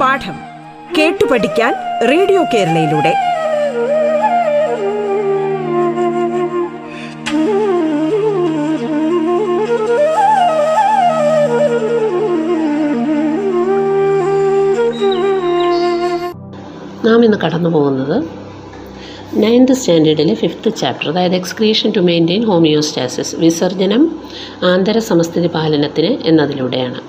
പാഠം കേട്ടു പഠിക്കാൻ റേഡിയോ കേരളയിലൂടെ. നാം ഇന്ന് കടന്നു പോകുന്നത് നയൻത് സ്റ്റാൻഡേർഡിലെ ഫിഫ്ത്ത് ചാപ്റ്റർ അതായത് എക്സ്ക്രീഷൻ ടു മെയിന്റെയിൻ ഹോമിയോസ്റ്റാസിസ് വിസർജനം ആന്തര സമസ്ഥിതി പാലനത്തിന് എന്നതിലൂടെയാണ്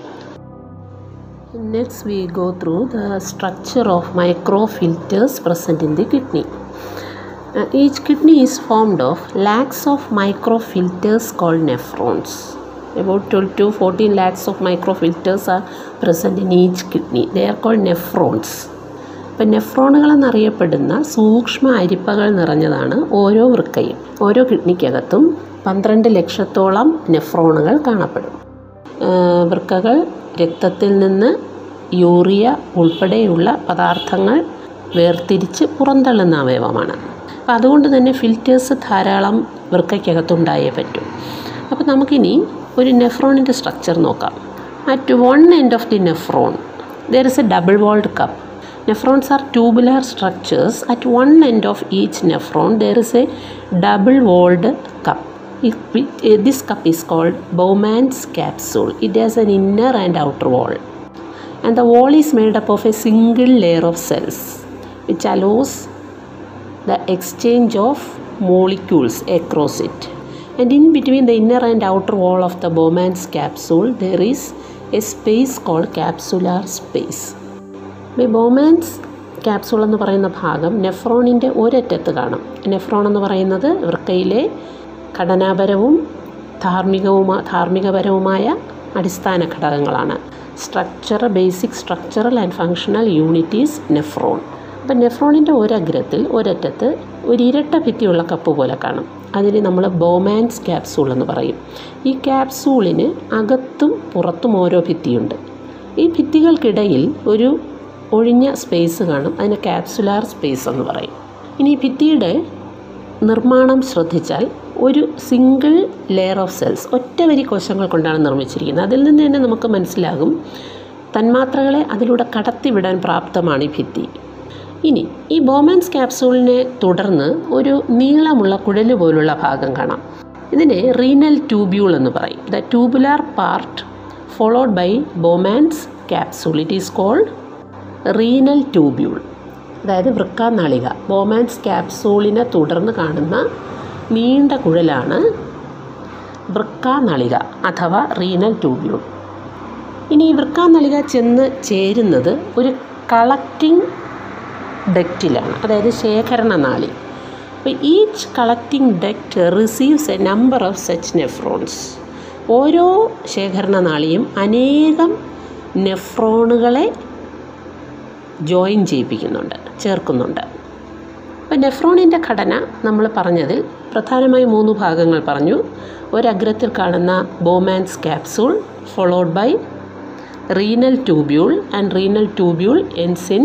next we go through the structure of micro filters present in the kidney each kidney is formed of lakhs of micro filters called nephrons about 12 to 14 lakhs of microfilters are present in each kidney. They are called nephrons. ഇപ്പം നെഫ്രോണുകൾ എന്നറിയപ്പെടുന്ന സൂക്ഷ്മ അരിപ്പകൾ നിറഞ്ഞതാണ് ഓരോ വൃക്കയും. ഓരോ കിഡ്നിക്കകത്തും പന്ത്രണ്ട് ലക്ഷത്തോളം നെഫ്രോണുകൾ കാണപ്പെടും. വൃക്കകൾ രക്തത്തിൽ നിന്ന് യൂറിയ ഉൾപ്പെടെയുള്ള പദാർത്ഥങ്ങൾ വേർതിരിച്ച് പുറന്തള്ളുന്ന അവയവമാണ്. അപ്പോൾ അതുകൊണ്ട് തന്നെ ഫിൽറ്റേഴ്സ് ധാരാളം വൃക്കയ്ക്കകത്തുണ്ടായേ പറ്റും. അപ്പോൾ നമുക്കിനി ഒരു നെഫ്രോണിന്റെ സ്ട്രക്ചർ നോക്കാം. At one end of the nephron there is a double walled cup Nephrons are tubular structures. At one end of each nephron, there is a double walled cup. It, it, eh, this cup is called Bowman's capsule. It has an inner and outer wall. And the wall is made up of a single layer of cells, which allows the exchange of molecules across it. And in between the inner and outer wall of the Bowman's capsule, there is a space called capsular space. ഈ Bowman's capsule എന്ന് പറയുന്ന ഭാഗം നെഫ്രോണിന്റെ ഒരറ്റത്ത് കാണും. Nephron എന്ന് പറയുന്നത് വൃക്കയിലെ ഘടനാപരവും ധാർമ്മികവുമാ ധാർമ്മികപരവുമായ അടിസ്ഥാന ഘടകങ്ങളാണ്. Structure basic structural and functional units nephron അപ്പം നെഫ്രോണിന്റെ ഒരഗ്രത്തിൽ ഒരറ്റത്ത് ഒരു ഇരട്ട ഭിത്തിയുള്ള കപ്പ് പോലെ കാണും. അതിന് നമ്മൾ ബോമാൻസ് ക്യാപ്സൂൾ എന്ന് പറയും. ഈ ക്യാപ്സൂളിന് അകത്തും പുറത്തും ഓരോ ഭിത്തിയുണ്ട്. ഈ ഭിത്തികൾക്കിടയിൽ ഒരു ഒഴിഞ്ഞ സ്പേസ് കാണും. അതിന് ക്യാപ്സുലാർ സ്പേസ് എന്ന് പറയും. ഇനി ഭിത്തിയുടെ നിർമ്മാണം ശ്രദ്ധിച്ചാൽ ഒരു സിംഗിൾ ലെയർ ഓഫ് സെൽസ് ഒറ്റ വരി കോശങ്ങൾ കൊണ്ടാണ് നിർമ്മിച്ചിരിക്കുന്നത്. അതിൽ നിന്ന് തന്നെ നമുക്ക് മനസ്സിലാകും തന്മാത്രകളെ അതിലൂടെ കടത്തിവിടാൻ പ്രാപ്തമാണ് ഈ ഭിത്തി. ഇനി ഈ ബോമാൻസ് ക്യാപ്സൂളിനെ തുടർന്ന് ഒരു നീളമുള്ള കുഴൽ പോലുള്ള ഭാഗം കാണാം. ഇതിനെ റീനൽ ട്യൂബ്യൂൾ എന്ന് പറയും. The tubular part followed by Bowman's capsule it is called renal tubule അതായത് വൃക്കാനാളിക ബോമാൻസ് ക്യാപ്സൂളിനെ തുടർന്ന് കാണുന്ന നീണ്ട കുഴലാണ് വൃക്കാനളിക അഥവാ റീനൽ ട്യൂബ്യൂൾ ഇനി ഈ വൃക്കാനളിക ചെന്ന് ചേരുന്നത് ഒരു കളക്റ്റിംഗ് ഡക്റ്റിലാണ് അതായത് ശേഖരണ നാളി. അപ്പോൾ each collecting duct receives a number of such nephrons ഓരോ ശേഖരണ നാളിയും അനേകം നെഫ്രോണുകളെ ജോയിൻ ചെയ്യിപ്പിക്കുന്നുണ്ട് ചേർക്കുന്നുണ്ട്. അപ്പോൾ നെഫ്രോണിന്റെ ഘടന നമ്മൾ പറഞ്ഞതിൽ പ്രധാനമായി മൂന്ന് ഭാഗങ്ങൾ പറഞ്ഞു. ഒരഗ്രത്തിൽ കാണുന്ന Bowman's capsule followed by renal tubule and renal tubule ends in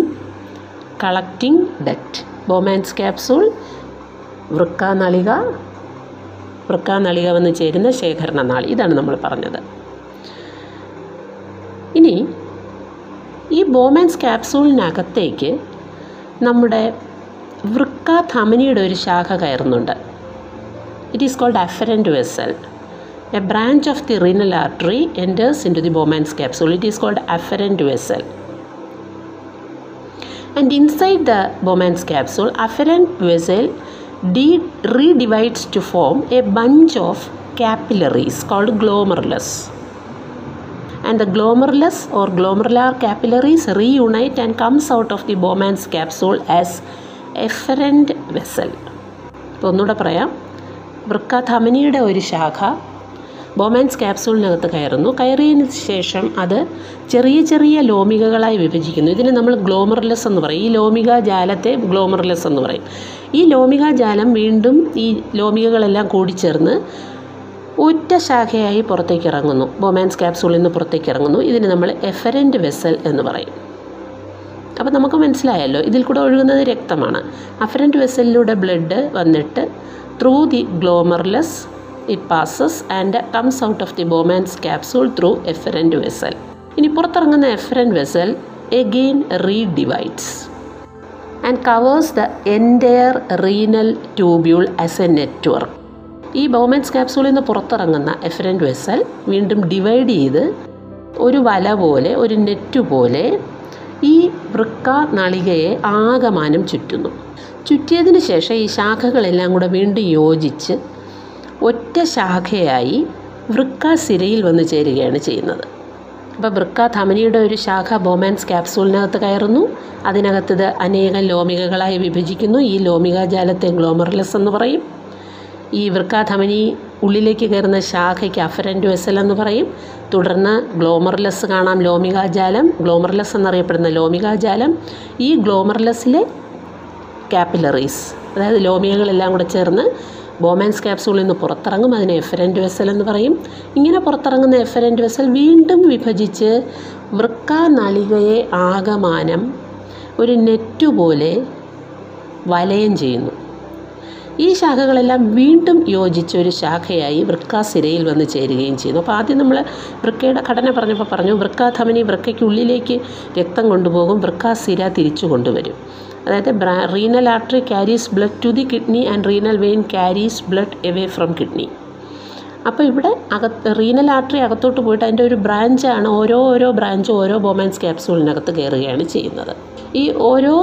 collecting duct Bowman's capsule വൃക്കാനളിക വൃക്കാനളിക വന്ന് ചേരുന്ന ശേഖരണ നാളി ഇതാണ് നമ്മൾ പറഞ്ഞത്. ഇനി ഈ ബോമൻസ് ക്യാപ്സൂളിനകത്തേക്ക് നമ്മുടെ വൃക്ക ധമനിയുടെ ഒരു ശാഖ കയറുന്നുണ്ട്. It is called afferent vessel a branch of the renal artery enters into the Bowman's capsule it is called afferent vessel and inside the Bowman's capsule afferent vessel de- redivides to form a bunch of capillaries called glomerulus. And the glomerulus or glomerular capillaries reunite and comes out of the Bowman's capsule as efferent vessel ഇപ്പോൾ ഒന്നുകൂടെ പറയാം. വൃക്ക ധമനിയുടെ ഒരു ശാഖ Bowman's ക്യാപ്സൂളിനകത്ത് കയറുന്നു. കയറിയതിന് ശേഷം അത് ചെറിയ ചെറിയ ലോമികകളായി വിഭജിക്കുന്നു. ഇതിന് നമ്മൾ ഗ്ലോമർലെസ് എന്ന് പറയും. ഈ ലോമിക ജാലത്തെ ഗ്ലോമർലെസ് എന്ന് പറയും. ഈ ലോമിക ജാലം വീണ്ടും ഈ ലോമികകളെല്ലാം കൂടിച്ചേർന്ന് ഒറ്റ ശാഖയായി പുറത്തേക്ക് ഇറങ്ങുന്നു. ബൊമാൻസ് ക്യാപ്സൂളിൽ നിന്ന് പുറത്തേക്ക് ഇറങ്ങുന്നു. ഇതിന് നമ്മൾ എഫറന്റ് വെസൽ എന്ന് പറയും. അപ്പോൾ നമുക്ക് മനസ്സിലായല്ലോ ഇതിൽ കൂടെ ഒഴുകുന്നത് രക്തമാണ്. അഫറന്റ് വെസലിലൂടെ ബ്ലഡ് വന്നിട്ട് through the glomerulus it passes and comes out of the Bowman's capsule through efferent vessel ഇനി പുറത്തിറങ്ങുന്ന efferent vessel again redivides and covers the entire renal tubule as a network ഈ ബോമൻസ് ക്യാപ്സൂളിൽ നിന്ന് പുറത്തിറങ്ങുന്ന efferent vessel വീണ്ടും divide ചെയ്ത് ഒരു വല പോലെ ഒരു നെറ്റ് പോലെ ഈ വൃക്ക നളികയെ ആകമാനം ചുറ്റുന്നു. ചുറ്റിയതിന് ശേഷം ഈ ശാഖകളെല്ലാം കൂടെ വീണ്ടും യോജിച്ച് ഒറ്റ ശാഖയായി വൃക്ക സിരയിൽ വന്ന് ചേരുകയാണ് ചെയ്യുന്നത്. അപ്പോൾ വൃക്ക ധമനിയുടെ ഒരു ശാഖ ബോമാൻസ് ക്യാപ്സൂളിനകത്ത് കയറുന്നു. അതിനകത്ത് ഇത് അനേകം ലോമികകളായി വിഭജിക്കുന്നു. ഈ ലോമികാജാലത്തെ ഗ്ലോമർലെസ് എന്ന് പറയും. ഈ വൃക്കാധമനി ഉള്ളിലേക്ക് കയറുന്ന ശാഖയ്ക്ക് അഫരന്റ് വെസൽ എന്ന് പറയും. തുടർന്ന് ഗ്ലോമർലെസ് കാണാം ലോമികാജാലം. ഗ്ലോമർലെസ് എന്നറിയപ്പെടുന്ന ലോമികാജാലം ഈ ഗ്ലോമർലെസ്സിലെ കാപ്പിലറീസ് അതായത് ലോമികകളെല്ലാം കൂടെ ചേർന്ന് ബോമാൻസ് ക്യാപ്സൂളിൽ നിന്ന് പുറത്തിറങ്ങും. അതിനെ എഫറന്റ് വെസൽ എന്ന് പറയും. ഇങ്ങനെ പുറത്തിറങ്ങുന്ന എഫറന്റ് വെസൽ വീണ്ടും വിഭജിച്ച് വൃക്ക നളികയെ ആകമാനം ഒരു നെറ്റ് പോലെ വലയം ചെയ്യുന്നു. ഈ ശാഖകളെല്ലാം വീണ്ടും യോജിച്ച ഒരു ശാഖയായി വൃക്കാസിരയിൽ വന്ന് ചേരുകയും ചെയ്യുന്നു അപ്പോൾ ആദ്യം നമ്മൾ വൃക്കയുടെ ഘടന പറഞ്ഞപ്പോൾ പറഞ്ഞു വൃക്കാധമനി വൃക്കയ്ക്കുള്ളിലേക്ക് രക്തം കൊണ്ടുപോകും വൃക്കാസിര തിരിച്ചു കൊണ്ടുവരും. അതായത് renal artery carries blood to the kidney and renal vein carries blood away from kidney അപ്പോൾ ഇവിടെ അകത്ത് റീനൽ ആർട്ടറി അകത്തോട്ട് പോയിട്ട് അതിന്റെ ഒരു ബ്രാഞ്ചാണ് ഓരോ ഓരോ ബ്രാഞ്ചും ഓരോ ബൊമാൻസ് ക്യാപ്സൂളിനകത്ത് കയറുകയാണ് ചെയ്യുന്നത്. ഈ ഓരോ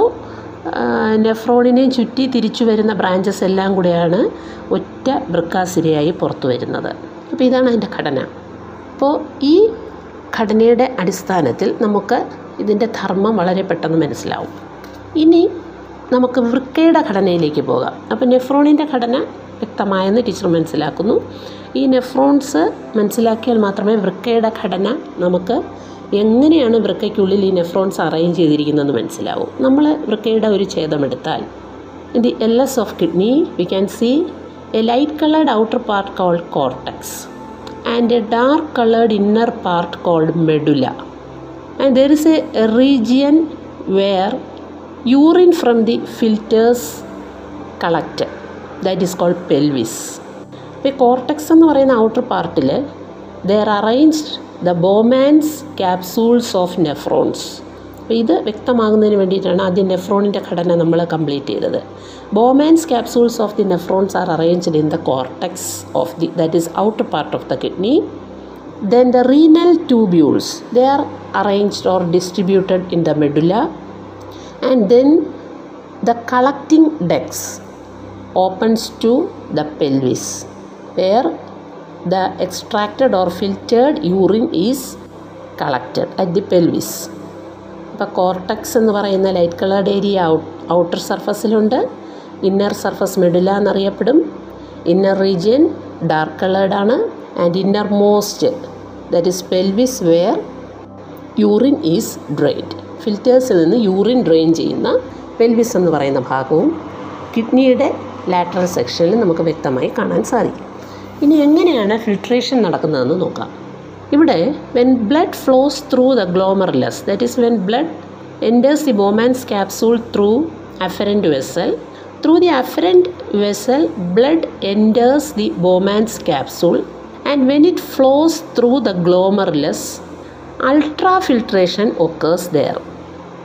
നെഫ്രോണിനെയും ചുറ്റി തിരിച്ചു വരുന്ന ബ്രാഞ്ചസ് എല്ലാം കൂടെയാണ് ഒറ്റ വൃക്കാസിരയായി പുറത്തു വരുന്നത്. അപ്പോൾ ഇതാണ് അതിന്റെ ഘടന. അപ്പോൾ ഈ ഘടനയുടെ അടിസ്ഥാനത്തിൽ നമുക്ക് ഇതിന്റെ ധർമ്മം വളരെ പെട്ടെന്ന് മനസ്സിലാവും. ഇനി നമുക്ക് വൃക്കയുടെ ഘടനയിലേക്ക് പോകാം. അപ്പോൾ നെഫ്രോണിന്റെ ഘടന വ്യക്തമായെന്ന് ടീച്ചർ മനസ്സിലാക്കുന്നു. ഈ നെഫ്രോൺസ് മനസ്സിലാക്കിയാൽ മാത്രമേ വൃക്കയുടെ ഘടന നമുക്ക് എങ്ങനെയാണ് വൃക്കയ്ക്കുള്ളിൽ ഈ നെഫ്രോൺസ് അറേഞ്ച് ചെയ്തിരിക്കുന്നതെന്ന് മനസ്സിലാവും. നമ്മൾ വൃക്കയുടെ ഒരു ഛേദമെടുത്താൽ in the L S of kidney we can see a light coloured outer part called cortex and a dark coloured inner part called medulla and there is a region where urine from the filters collect that is called pelvis ഇപ്പോൾ cortex എന്ന് പറയുന്ന outer പാർട്ടിൽ there arranged the Bowman's capsules of nephrons അപ്പോൾ ഇത് വ്യക്തമാകുന്നതിന് വേണ്ടിയിട്ടാണ് ആദ്യം നെഫ്രോണിന്റെ ഘടന നമ്മൾ കംപ്ലീറ്റ് ചെയ്തത്. Bowman's capsules of the nephrons are arranged in the cortex of the that is outer part of the kidney then the renal tubules they are arranged or distributed in the medulla and then the collecting ducts opens to the pelvis where the extracted or filtered urine is collected at the pelvis ഇപ്പോൾ cortex എന്ന് പറയുന്ന light coloured area out outer സർഫസിലുണ്ട് inner surface medulla എന്നറിയപ്പെടും inner region dark coloured ആണ്. And innermost that is pelvis where urine is drained ഫിൽറ്റേഴ്സിൽ നിന്ന് urine drain ചെയ്യുന്ന pelvis എന്ന് പറയുന്ന ഭാഗവും കിഡ്നിയുടെ ലാറ്ററൽ സെക്ഷനിൽ നമുക്ക് വ്യക്തമായി കാണാൻ സാധിക്കും. ഇനി എങ്ങനെയാണ് ഫിൽട്രേഷൻ നടക്കുന്നതെന്ന് നോക്കാം. ഇവിടെ when blood flows through the glomerulus that is when blood enters the Bowman's capsule through afferent vessel through the afferent vessel blood enters the Bowman's capsule and when it flows through the glomerulus occurs there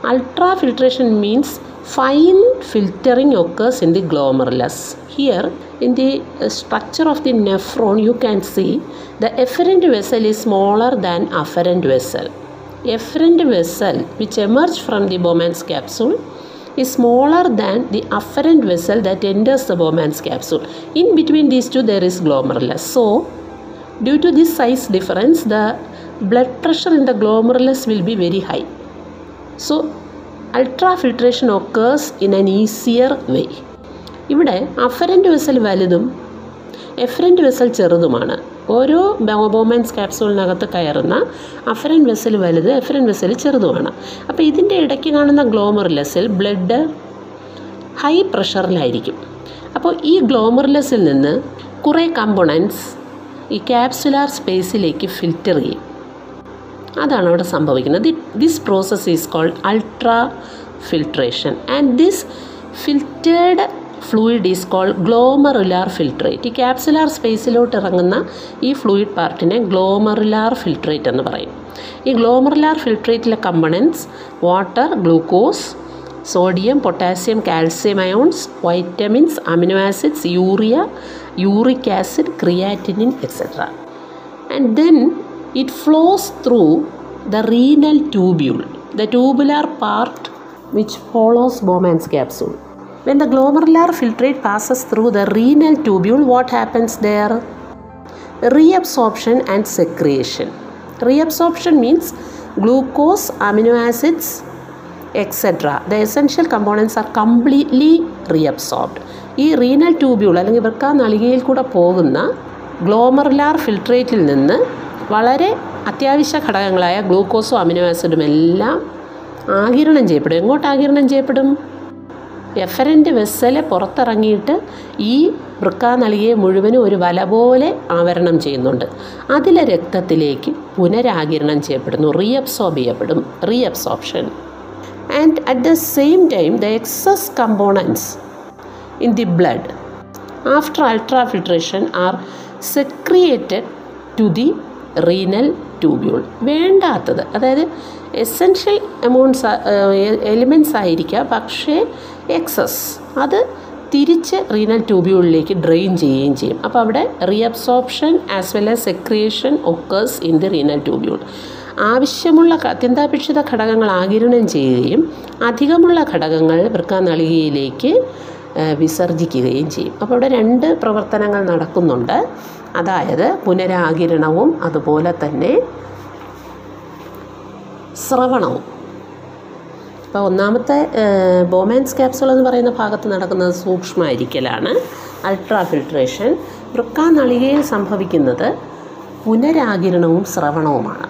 ultrafiltration means fine filtering occurs in the glomerulus. Here, in the uh, structure of the nephron, you can see the efferent vessel is smaller than afferent vessel. Efferent vessel, which emerge from the Bowman's capsule, is smaller than the afferent vessel that enters the Bowman's capsule. In between these two, there is glomerulus. So, due to this size difference, the blood pressure in the glomerulus will be very high. So, ultrafiltration occurs in an easier way ഇവിടെ afferent vessel വലുതും efferent vessel ചെറുതുമാണ്. ഓരോ Bowman's ക്യാപ്സൂളിനകത്ത് കയറുന്ന അഫറൻ vessel വലുത് എഫറൻ vessel ചെറുതുമാണ്. അപ്പോൾ ഇതിന്റെ ഇടയ്ക്ക് കാണുന്ന ഗ്ലോമർലെസ്സിൽ ബ്ലഡ് ഹൈ പ്രഷറിലായിരിക്കും അപ്പോൾ ഈ ഗ്ലോമർലെസ്സിൽ നിന്ന് കുറേ കമ്പോണൻസ് ഈ ക്യാപ്സുലാർ സ്പേസിലേക്ക് ഫിൽറ്റർ ചെയ്യും. അതാണ് അവിടെ സംഭവിക്കുന്നത്. This process is called ultrafiltration and this filtered fluid is call glomerular filtrate ഈ ക്യാപ്സുലാർ സ്പേസിലോട്ട് ഇറങ്ങുന്ന ഈ ഫ്ലൂയിഡ് പാർട്ടിനെ ഗ്ലോമറുലാർ ഫിൽട്രേറ്റ് എന്ന് പറയും. ഈ glomerular ഫിൽട്രേറ്റിലെ components water glucose sodium potassium calcium ions vitamins amino acids urea uric acid creatinine etcetera and then it flows through the renal tubule, the tubular part which follows Bowman's capsule. When the glomerular filtrate passes through the renal tubule, what happens there? Reabsorption and secretion. Reabsorption means glucose, amino acids, etc. The essential components are completely reabsorbed. ഈ renal tubule അല്ലെങ്കിൽ വൃക്ക നളികയിൽ കൂടെ പോകുന്ന glomerular ഫിൽട്രേറ്റിൽ നിന്ന് വളരെ അത്യാവശ്യ ഘടകങ്ങളായ ഗ്ലൂക്കോസും amino ആസിഡും എല്ലാം ആകിരണം ചെയ്യപ്പെടും. എങ്ങോട്ട് ആകിരണം ചെയ്യപ്പെടും? എഫറിന്റെ വെസ്സൽ പുറത്തിറങ്ങിയിട്ട് ഈ വൃക്ക നൽകിയ മുഴുവനും ഒരു വല പോലെ ആവരണം ചെയ്യുന്നുണ്ട്. അതിലെ രക്തത്തിലേക്ക് പുനരാകിരണം ചെയ്യപ്പെടുന്നു. റീഅബ്സോർബ് ചെയ്യപ്പെടും. Reabsorption. And at the same time the excess components in the blood after filtration are secreted to the renal tubule വേണ്ടാത്തത്. അതായത് എസെൻഷ്യൽ എമൗണ്ട്സ് എലിമെന്റ്സ് ആയിരിക്കാം. പക്ഷേ എക്സസ് അത് തിരിച്ച് റീനൽ ട്യൂബ്യൂളിലേക്ക് ഡ്രെയിൻ ചെയ്യുകയും ചെയ്യും. അപ്പോൾ അവിടെ reabsorption as well as secretion occurs in the renal tubule ആവശ്യമുള്ള അത്യന്താപേക്ഷിത ഘടകങ്ങൾ ആകിരണം ചെയ്യുകയും അധികമുള്ള ഘടകങ്ങൾ വൃക്കാനളികയിലേക്ക് വിസർജിക്കുകയും ചെയ്യും. അപ്പോൾ അവിടെ രണ്ട് പ്രവർത്തനങ്ങൾ നടക്കുന്നുണ്ട്. അതായത് പുനരാകിരണവും അതുപോലെ തന്നെ ശ്രവണവും. ഇപ്പോൾ ഒന്നാമത്തെ ബോമാൻസ് ക്യാപ്സുൾ എന്ന് പറയുന്ന ഭാഗത്ത് നടക്കുന്നത് സൂക്ഷ്മമായിരിക്കലാണ് അൾട്രാ ഫിൽട്രേഷൻ. വൃക്കാനളികയിൽ സംഭവിക്കുന്നത് പുനരാകിരണവും ശ്രവണവുമാണ്.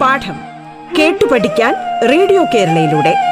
പാഠം കേട്ടു പഠിക്കാൻ റേഡിയോ കേരളയിലൂടെ.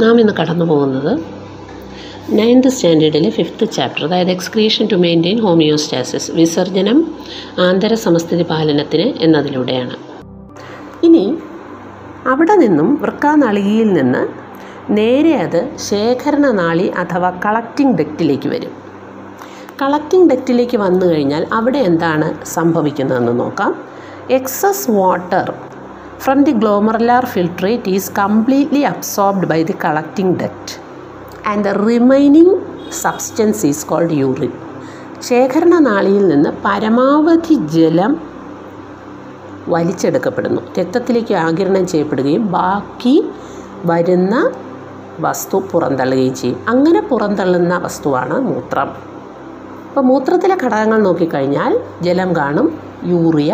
നാം ഇന്ന് കടന്നു പോകുന്നത് നയൻത് സ്റ്റാൻഡേർഡിലെ ഫിഫ്ത്ത് ചാപ്റ്റർ അതായത് എക്സ്ക്രീഷൻ ടു മെയിന്റെയിൻ ഹോമിയോസ്റ്റാസിസ് വിസർജനം ആന്തര സമസ്ഥിതി പാലനത്തിന് എന്നതിലൂടെയാണ്. ഇനി അവിടെ നിന്നും വൃക്കാനളികയിൽ നിന്ന് നേരെ അത് ശേഖരണ നാളി അഥവാ കളക്റ്റിംഗ് ഡെക്റ്റിലേക്ക് വരും. കളക്റ്റിംഗ് ഡെക്റ്റിലേക്ക് വന്നു കഴിഞ്ഞാൽ അവിടെ എന്താണ് സംഭവിക്കുന്നതെന്ന് നോക്കാം. Excess water from the glomerular filtrate is completely absorbed by the collecting debt and the remaining substance is called urine ശേഖരണ നാളിയിൽ നിന്ന് പരമാവധി ജലം വലിച്ചെടുക്കപ്പെടുന്നു. രക്തത്തിലേക്ക് ആകിരണം ചെയ്യപ്പെടുകയും ബാക്കി വരുന്ന വസ്തു പുറന്തള്ളുകയും ചെയ്യും. അങ്ങനെ പുറന്തള്ളുന്ന വസ്തുവാണ് മൂത്രം. അപ്പോൾ മൂത്രത്തിലെ ഘടകങ്ങൾ നോക്കിക്കഴിഞ്ഞാൽ ജലം കാണും urea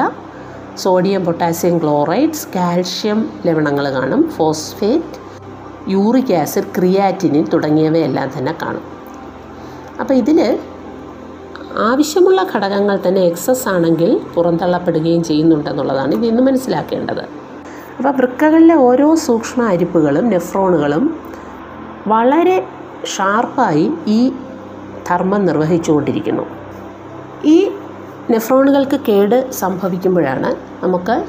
sodium potassium chlorides calcium ലവണങ്ങൾ കാണും. ഫോസ്ഫേറ്റ് യൂറിക് ആസിഡ് ക്രിയാറ്റിനിൻ തുടങ്ങിയവയെല്ലാം തന്നെ കാണും. അപ്പോൾ ഇതിൽ ആവശ്യമുള്ള ഘടകങ്ങൾ തന്നെ എക്സസ് ആണെങ്കിൽ പുറന്തള്ളപ്പെടുകയും ചെയ്യുന്നുണ്ടെന്നുള്ളതാണ് ഇതിൽ നിന്ന് മനസ്സിലാക്കേണ്ടത്. അപ്പോൾ വൃക്കകളിലെ ഓരോ സൂക്ഷ്മ അരിപ്പുകളും നെഫ്രോണുകളും വളരെ ഷാർപ്പായി ഈ ധർമ്മം നിർവഹിച്ചുകൊണ്ടിരിക്കുന്നു. ഈ നെഫ്രോണുകൾക്ക് കേട് സംഭവിക്കുമ്പോഴാണ് നമുക്ക്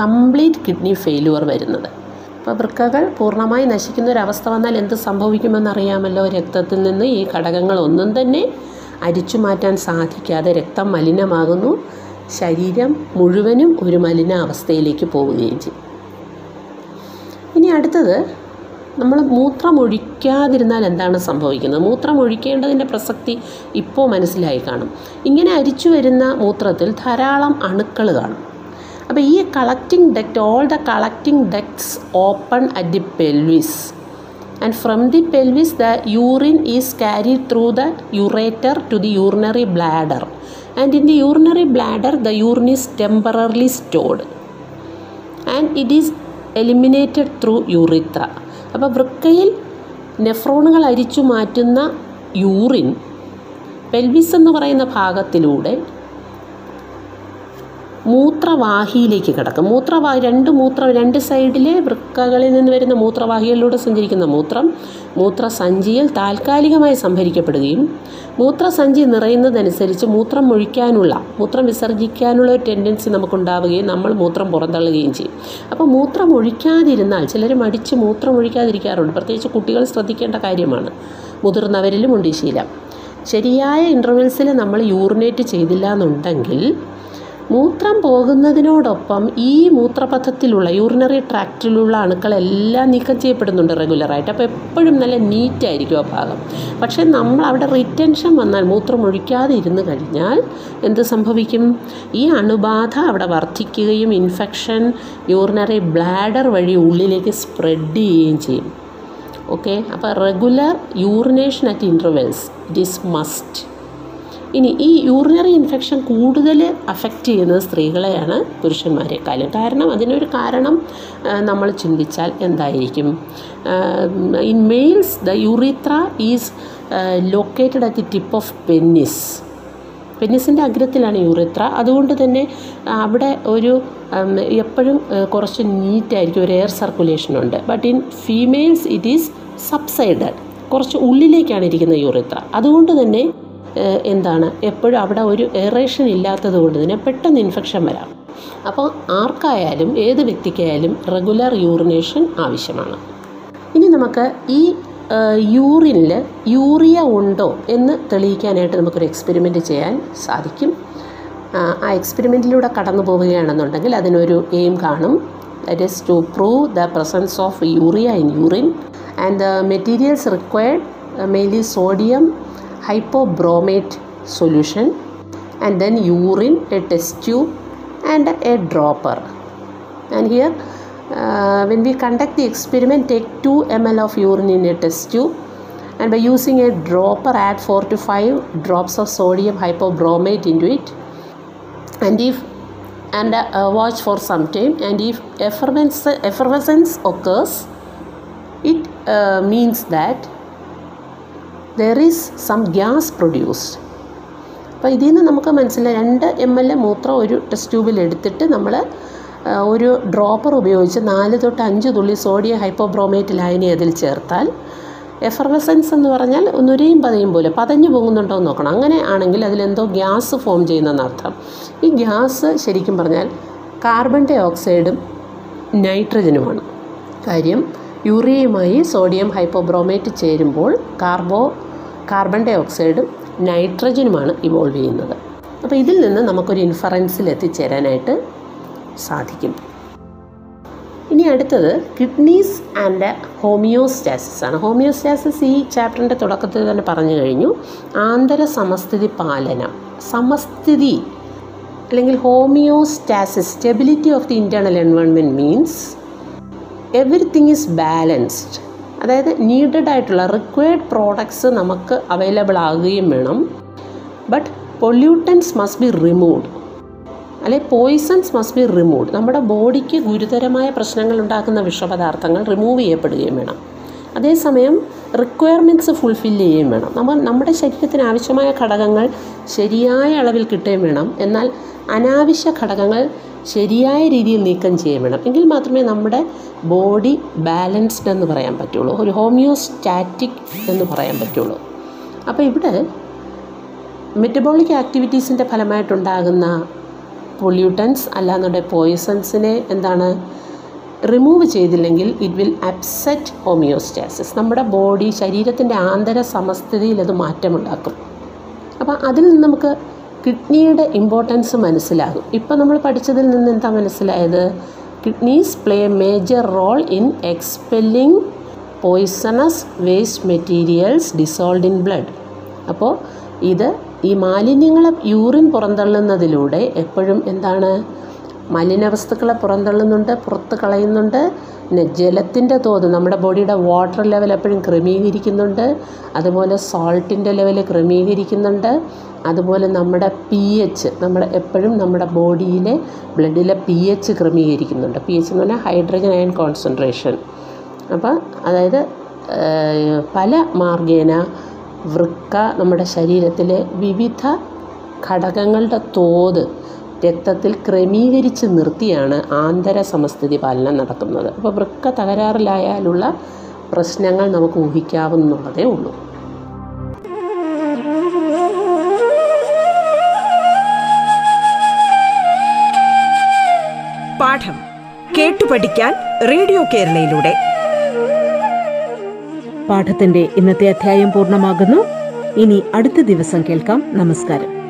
കംപ്ലീറ്റ് കിഡ്നി ഫെയിലുവർ വരുന്നത്. അപ്പോൾ വൃക്കകൾ പൂർണമായി നശിക്കുന്ന ഒരവസ്ഥ വന്നാൽ എന്ത് സംഭവിക്കുമെന്നറിയാമല്ലോ? രക്തത്തിൽ നിന്ന് ഈ ഘടകങ്ങളൊന്നും തന്നെ അരിച്ചു മാറ്റാൻ സാധിക്കാതെ രക്തം മലിനമാകുന്നു. ശരീരം മുഴുവനും ഒരു മലിന അവസ്ഥയിലേക്ക് പോവുകയും ചെയ്യും. ഇനി അടുത്തത് നമ്മൾ മൂത്രമൊഴിക്കാതിരുന്നാൽ എന്താണ് സംഭവിക്കുന്നത്? മൂത്രമൊഴിക്കേണ്ടതിന്റെ പ്രസക്തി ഇപ്പോൾ മനസ്സിലായി കാണും. ഇങ്ങനെ അരിച്ചു വരുന്ന മൂത്രത്തിൽ ധാരാളം അണുക്കൾ കാണും. അപ്പോൾ ഈ collecting duct all the collecting ducts open at the pelvis and from the pelvis the urine is carry through the ureter to the urinary bladder and in the urinary bladder the urine is temporarily stored and it is eliminated through urethra അപ്പോൾ വൃക്കയിൽ നെഫ്രോണുകൾ അരിച്ചു മാറ്റുന്ന urine pelvis എന്ന് പറയുന്ന ഭാഗത്തിലൂടെ മൂത്രവാഹിയിലേക്ക് കിടക്കും. മൂത്രവാഹി രണ്ട് മൂത്ര രണ്ട് സൈഡിലെ വൃക്കകളിൽ നിന്ന് വരുന്ന മൂത്രവാഹികളിലൂടെ സഞ്ചരിക്കുന്ന മൂത്രം മൂത്രസഞ്ചിയിൽ താൽക്കാലികമായി സംഭരിക്കപ്പെടുകയും മൂത്രസഞ്ചി നിറയുന്നതനുസരിച്ച് മൂത്രം ഒഴിക്കാനുള്ള മൂത്രം വിസർജിക്കാനുള്ള ഒരു ടെൻഡൻസി നമുക്കുണ്ടാവുകയും നമ്മൾ മൂത്രം പുറന്തള്ളുകയും ചെയ്യും. അപ്പോൾ മൂത്രം ഒഴിക്കാതിരുന്നാൽ ചിലർ മടിച്ച് മൂത്രം ഒഴിക്കാതിരിക്കാറുണ്ട്. പ്രത്യേകിച്ച് കുട്ടികൾ ശ്രദ്ധിക്കേണ്ട കാര്യമാണ്. മുതിർന്നവരിലും ഉണ്ട് ശീലം. ശരിയായ ഇന്റർവെൽസിൽ നമ്മൾ യൂറിനേറ്റ് ചെയ്തില്ല എന്നുണ്ടെങ്കിൽ മൂത്രം പോകുന്നതിനോടൊപ്പം ഈ മൂത്രപഥത്തിലുള്ള യൂറിനറി ട്രാക്റ്റിലുള്ള അണുക്കളെല്ലാം നീക്കം ചെയ്യപ്പെടുന്നുണ്ട് റെഗുലറായിട്ട് അപ്പോൾ എപ്പോഴും നല്ല നീറ്റായിരിക്കും ആ ഭാഗം. പക്ഷേ നമ്മൾ അവിടെ റിറ്റൻഷൻ വന്നാൽ മൂത്രം ഒഴിക്കാതെ ഇരുന്ന് കഴിഞ്ഞാൽ എന്ത് സംഭവിക്കും? ഈ അണുബാധ അവിടെ വർദ്ധിക്കുകയും ഇൻഫെക്ഷൻ യൂറിനറി ബ്ലാഡർ വഴി ഉള്ളിലേക്ക് സ്പ്രെഡ് ചെയ്യുകയും ചെയ്യും. ഓക്കെ അപ്പോൾ regular urination at intervals it is must ഇനി ഈ യൂറിനറി ഇൻഫെക്ഷൻ കൂടുതൽ അഫക്റ്റ് ചെയ്യുന്നത് സ്ത്രീകളെയാണ് പുരുഷന്മാരെക്കാളും. കാരണം അതിനൊരു കാരണം നമ്മൾ ചിന്തിച്ചാൽ എന്തായിരിക്കും? In males the urethra is located at the tip of penis പെന്നിസിന്റെ അഗ്രത്തിലാണ് യൂറിത്ര അതുകൊണ്ട് തന്നെ അവിടെ ഒരു എപ്പോഴും കുറച്ച് നീറ്റായിരിക്കും ഒരു എയർ സർക്കുലേഷൻ ഉണ്ട്. But in females it is subsided കുറച്ച് ഉള്ളിലേക്കാണ് ഇരിക്കുന്ന യൂറിത്ര അതുകൊണ്ട് തന്നെ എന്താണ്? എപ്പോഴും അവിടെ ഒരു എറേഷൻ ഇല്ലാത്തത് കൊണ്ട് തന്നെ പെട്ടെന്ന് ഇൻഫെക്ഷൻ വരാം. അപ്പോൾ ആർക്കായാലും ഏത് വ്യക്തിക്കായാലും റെഗുലർ യൂറിനേഷൻ ആവശ്യമാണ്. ഇനി നമുക്ക് ഈ യൂറിനിൽ യൂറിയ ഉണ്ടോ എന്ന് തെളിയിക്കാനായിട്ട് നമുക്കൊരു എക്സ്പെരിമെന്റ് ചെയ്യാൻ സാധിക്കും. ആ, എക്സ്പെരിമെന്റിലൂടെ കടന്നു പോവുകയാണെന്നുണ്ടെങ്കിൽ അതിനൊരു എയിം കാണും. That is to prove the presence of urea in urine and the materials required mainly sodium hypobromate solution and then urine, a test tube and a dropper. And here uh, when we conduct the experiment take 2 ml of urine in a test tube and by using a dropper add 4 to 5 drops of sodium hypobromate into it and if and uh, watch for some time and if effervescence, effervescence occurs it uh, means that there is some gas produced അപ്പോൾ ഇതിൽ നിന്ന് നമുക്ക് മനസ്സിലായി രണ്ട് M L മൂത്രം ഒരു test ട്യൂബിൽ എടുത്തിട്ട് നമ്മൾ ഒരു ഡ്രോപ്പർ ഉപയോഗിച്ച് നാല് തൊട്ട് അഞ്ച് തുള്ളി സോഡിയം ഹൈപ്പോബ്രോമേറ്റ് ലായനി അതിൽ ചേർത്താൽ എഫർവസൻസ് എന്ന് പറഞ്ഞാൽ ഒന്നുരയും പതയും പോലെ പതഞ്ഞു പോകുന്നുണ്ടോ എന്ന് നോക്കണം. അങ്ങനെ ആണെങ്കിൽ അതിലെന്തോ ഗ്യാസ് ഫോം ചെയ്യുന്നെന്ന് അർത്ഥം. ഈ ഗ്യാസ് ശരിക്കും പറഞ്ഞാൽ കാർബൺ ഡൈ ഓക്സൈഡും നൈട്രജനുമാണ് കാര്യം യൂറിയയുമായി സോഡിയം ഹൈപ്പോബ്രോമേറ്റ് ചേരുമ്പോൾ കാർബോ കാർബൺ ഡൈ ഓക്സൈഡും നൈട്രജനുമാണ് ഇവോൾവ് ചെയ്യുന്നത്. അപ്പോൾ ഇതിൽ നിന്ന് നമുക്കൊരു ഇൻഫറൻസിൽ എത്തിച്ചേരാനായിട്ട് സാധിക്കും. ഇനി അടുത്തത് കിഡ്നീസ് ആൻഡ് ഹോമിയോസ്റ്റാസിസ് ആണ്. ഹോമിയോസ്റ്റാസിസ് ഈ ചാപ്റ്ററിന്റെ തുടക്കത്തിൽ തന്നെ പറഞ്ഞു കഴിഞ്ഞു. ആന്തര സമസ്ഥിതി പാലനം സമസ്ഥിതി അല്ലെങ്കിൽ homeostasis stability of the internal environment means everything is balanced അതായത് നീഡഡ് ആയിട്ടുള്ള റിക്വയർഡ് പ്രോഡക്ട്സ് നമുക്ക് അവൈലബിൾ ആകുകയും വേണം. But pollutants must be removed അല്ലെ പോയിസൺസ് മസ്റ്റ് ബി റിമൂവ്ഡ് നമ്മുടെ ബോഡിക്ക് ഗുരുതരമായ പ്രശ്നങ്ങൾ ഉണ്ടാക്കുന്ന വിഷപദാർത്ഥങ്ങൾ റിമൂവ് ചെയ്യപ്പെടുകയും വേണം. അതേസമയം റിക്വയർമെന്റ്സ് ഫുൾഫിൽ ചെയ്യുകയും വേണം. നമ്മൾ നമ്മുടെ ശരീരത്തിന് ആവശ്യമായ ഘടകങ്ങൾ ശരിയായ അളവിൽ കിട്ടുകയും വേണം. എന്നാൽ അനാവശ്യ ഘടകങ്ങൾ ശരിയായ രീതിയിൽ നീക്കം ചെയ്യുകയും വേണം. എങ്കിൽ മാത്രമേ നമ്മുടെ ബോഡി ബാലൻസ്ഡ് എന്ന് പറയാൻ പറ്റുള്ളൂ. ഒരു ഹോമിയോസ്റ്റാറ്റിക് എന്ന് പറയാൻ പറ്റുള്ളൂ. അപ്പോൾ ഇവിടെ മെറ്റബോളിക് ആക്ടിവിറ്റീസിന്റെ ഫലമായിട്ടുണ്ടാകുന്ന പൊല്യൂട്ടൻസ് അല്ലാന്നുണ്ടെങ്കിൽ പോയിസൺസിനെ എന്താണ് റിമൂവ് ചെയ്തില്ലെങ്കിൽ ഇറ്റ് വിൽ അപ്സെറ്റ് ഹോമിയോസ്റ്റാസിസ് നമ്മുടെ ബോഡി ശരീരത്തിന്റെ ആന്തര സമസ്ഥിതിയിൽ അത് മാറ്റമുണ്ടാക്കും. അപ്പോൾ അതിൽ നിന്ന് നമുക്ക് കിഡ്നിയുടെ ഇമ്പോർട്ടൻസ് മനസ്സിലാകും. ഇപ്പം നമ്മൾ പഠിച്ചതിൽ നിന്ന് എന്താ മനസ്സിലായത്? Kidneys play major role in expelling poisonous waste materials dissolved in blood അപ്പോൾ ഇത് ഈ മാലിന്യങ്ങൾ യൂറിൻ പുറന്തള്ളുന്നതിലൂടെ എപ്പോഴും എന്താണ്? മലിനവസ്തുക്കളെ പുറന്തള്ളുന്നുണ്ട് പുറത്ത് കളയുന്നുണ്ട്. പിന്നെ ജലത്തിന്റെ തോത് നമ്മുടെ ബോഡിയുടെ വാട്ടർ ലെവൽ എപ്പോഴും ക്രമീകരിക്കുന്നുണ്ട്. അതുപോലെ സോൾട്ടിന്റെ ലെവൽ ക്രമീകരിക്കുന്നുണ്ട്. അതുപോലെ നമ്മുടെ പി എച്ച് നമ്മുടെ എപ്പോഴും നമ്മുടെ ബോഡിയിലെ ബ്ലഡിലെ പി എച്ച് ക്രമീകരിക്കുന്നുണ്ട്. പി എച്ച് എന്ന് പറഞ്ഞാൽ ഹൈഡ്രജൻ അയൺ കോൺസെൻട്രേഷൻ. അപ്പോൾ അതായത് പല മാർഗേന വൃക്ക നമ്മുടെ ശരീരത്തിലെ വിവിധ ഘടകങ്ങളുടെ തോത് രക്തത്തിൽ ക്രമീകരിച്ച് നിർത്തിയാണ് ആന്തര സമസ്ഥിതി പാലനം നടക്കുന്നത് അപ്പോൾ വൃക്ക തകരാറിലായാലുള്ള പ്രശ്നങ്ങൾ നമുക്ക് ഊഹിക്കാവുന്നതേ ഉള്ളൂ. പാഠം കേട്ടു പഠിക്കാൻ റേഡിയോ കേരളയിലൂടെ. പാഠത്തിന്റെ ഇന്നത്തെ അധ്യായം പൂർണമാകുന്നു. ഇനി അടുത്ത ദിവസം കേൾക്കാം. നമസ്കാരം.